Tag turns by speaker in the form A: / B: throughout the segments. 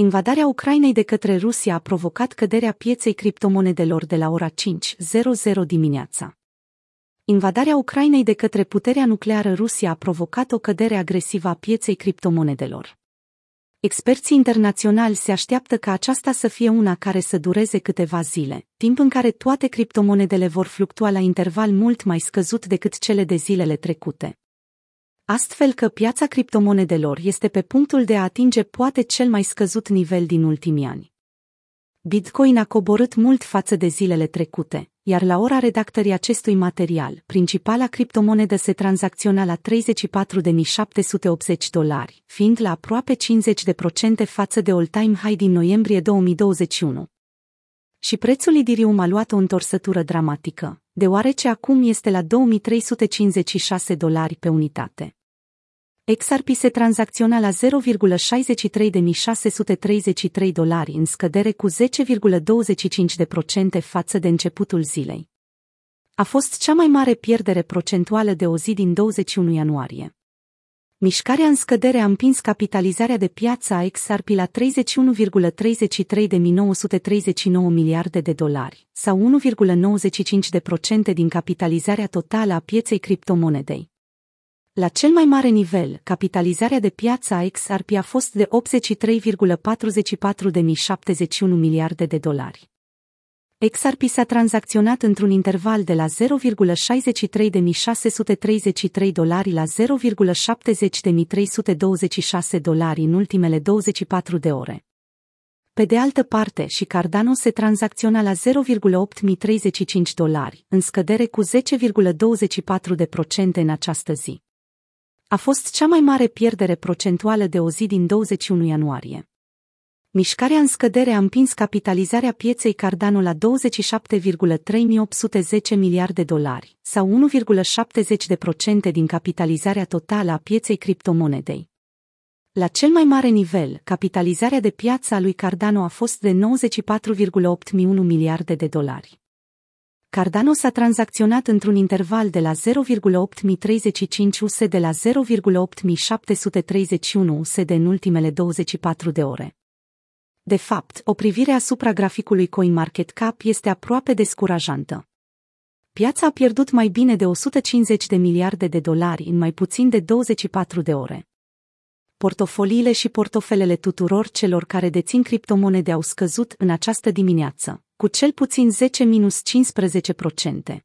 A: Invadarea Ucrainei de către Rusia a provocat căderea pieței criptomonedelor de la ora 5.00 dimineața. Invadarea Ucrainei de către puterea nucleară Rusia a provocat o cădere agresivă a pieței criptomonedelor. Experții internaționali se așteaptă ca aceasta să fie una care să dureze câteva zile, timp în care toate criptomonedele vor fluctua la interval mult mai scăzut decât cele de zilele trecute astfel că piața criptomonedelor este pe punctul de a atinge poate cel mai scăzut nivel din ultimii ani. Bitcoin a coborât mult față de zilele trecute, iar la ora redactării acestui material, principala criptomonedă se tranzacționa la 34.780 dolari, fiind la aproape 50% față de all-time high din noiembrie 2021. Și prețul Idirium a luat o întorsătură dramatică, deoarece acum este la 2356 dolari pe unitate. XRP se tranzacționa la 0,63633 dolari în scădere cu 10,25% față de începutul zilei. A fost cea mai mare pierdere procentuală de o zi din 21 ianuarie. Mișcarea în scădere a împins capitalizarea de piață a XRP la 31,33 miliarde de dolari, sau 1,95% din capitalizarea totală a pieței criptomonedei. La cel mai mare nivel, capitalizarea de piață a XRP a fost de 83,44 miliarde de dolari. XRP s-a tranzacționat într-un interval de la 0,63633 dolari la 0,70326 dolari în ultimele 24 de ore. Pe de altă parte, și Cardano se tranzacționa la 0,8035 dolari, în scădere cu 10,24% în această zi a fost cea mai mare pierdere procentuală de o zi din 21 ianuarie. Mișcarea în scădere a împins capitalizarea pieței Cardano la 27,3810 miliarde dolari, sau 1,70% din capitalizarea totală a pieței criptomonedei. La cel mai mare nivel, capitalizarea de piață a lui Cardano a fost de 94,81 miliarde de dolari. Cardano s-a tranzacționat într-un interval de la 0,8035 USD de la 0,8731 USD în ultimele 24 de ore. De fapt, o privire asupra graficului CoinMarketCap este aproape descurajantă. Piața a pierdut mai bine de 150 de miliarde de dolari în mai puțin de 24 de ore. Portofoliile și portofelele tuturor celor care dețin criptomonede au scăzut în această dimineață cu cel puțin 10-15%.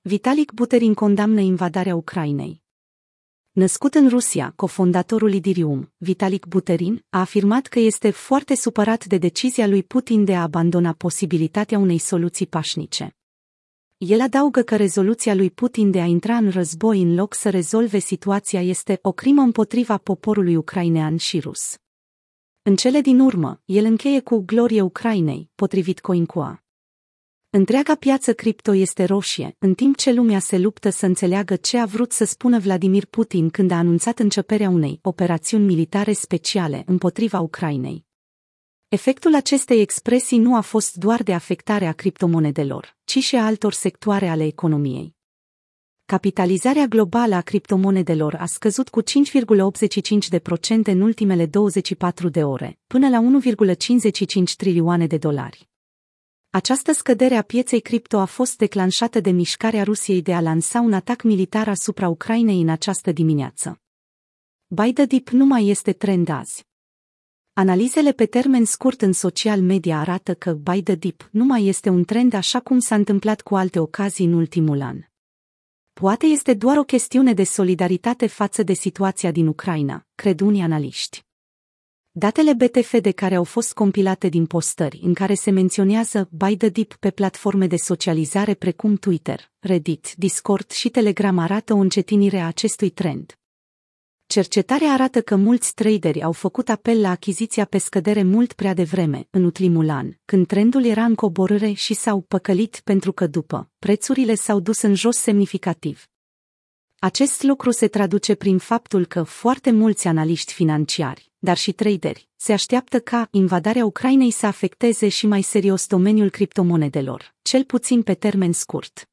A: Vitalik Buterin condamnă invadarea Ucrainei. Născut în Rusia, cofondatorul Idirium, Vitalik Buterin, a afirmat că este foarte supărat de decizia lui Putin de a abandona posibilitatea unei soluții pașnice. El adaugă că rezoluția lui Putin de a intra în război în loc să rezolve situația este o crimă împotriva poporului ucrainean și rus. În cele din urmă, el încheie cu glorie Ucrainei, potrivit CoinCoa. Întreaga piață cripto este roșie, în timp ce lumea se luptă să înțeleagă ce a vrut să spună Vladimir Putin când a anunțat începerea unei operațiuni militare speciale împotriva Ucrainei. Efectul acestei expresii nu a fost doar de afectare a criptomonedelor, ci și a altor sectoare ale economiei. Capitalizarea globală a criptomonedelor a scăzut cu 5,85% în ultimele 24 de ore, până la 1,55 trilioane de dolari. Această scădere a pieței cripto a fost declanșată de mișcarea Rusiei de a lansa un atac militar asupra Ucrainei în această dimineață. Buy the dip nu mai este trend azi. Analizele pe termen scurt în social media arată că buy the dip nu mai este un trend așa cum s-a întâmplat cu alte ocazii în ultimul an. Poate este doar o chestiune de solidaritate față de situația din Ucraina, cred unii analiști. Datele BTF de care au fost compilate din postări în care se menționează Buy the Dip pe platforme de socializare precum Twitter, Reddit, Discord și Telegram arată o încetinire a acestui trend. Cercetarea arată că mulți traderi au făcut apel la achiziția pe scădere mult prea devreme, în ultimul an, când trendul era în coborâre și s-au păcălit pentru că după, prețurile s-au dus în jos semnificativ. Acest lucru se traduce prin faptul că foarte mulți analiști financiari, dar și traderi, se așteaptă ca invadarea Ucrainei să afecteze și mai serios domeniul criptomonedelor, cel puțin pe termen scurt.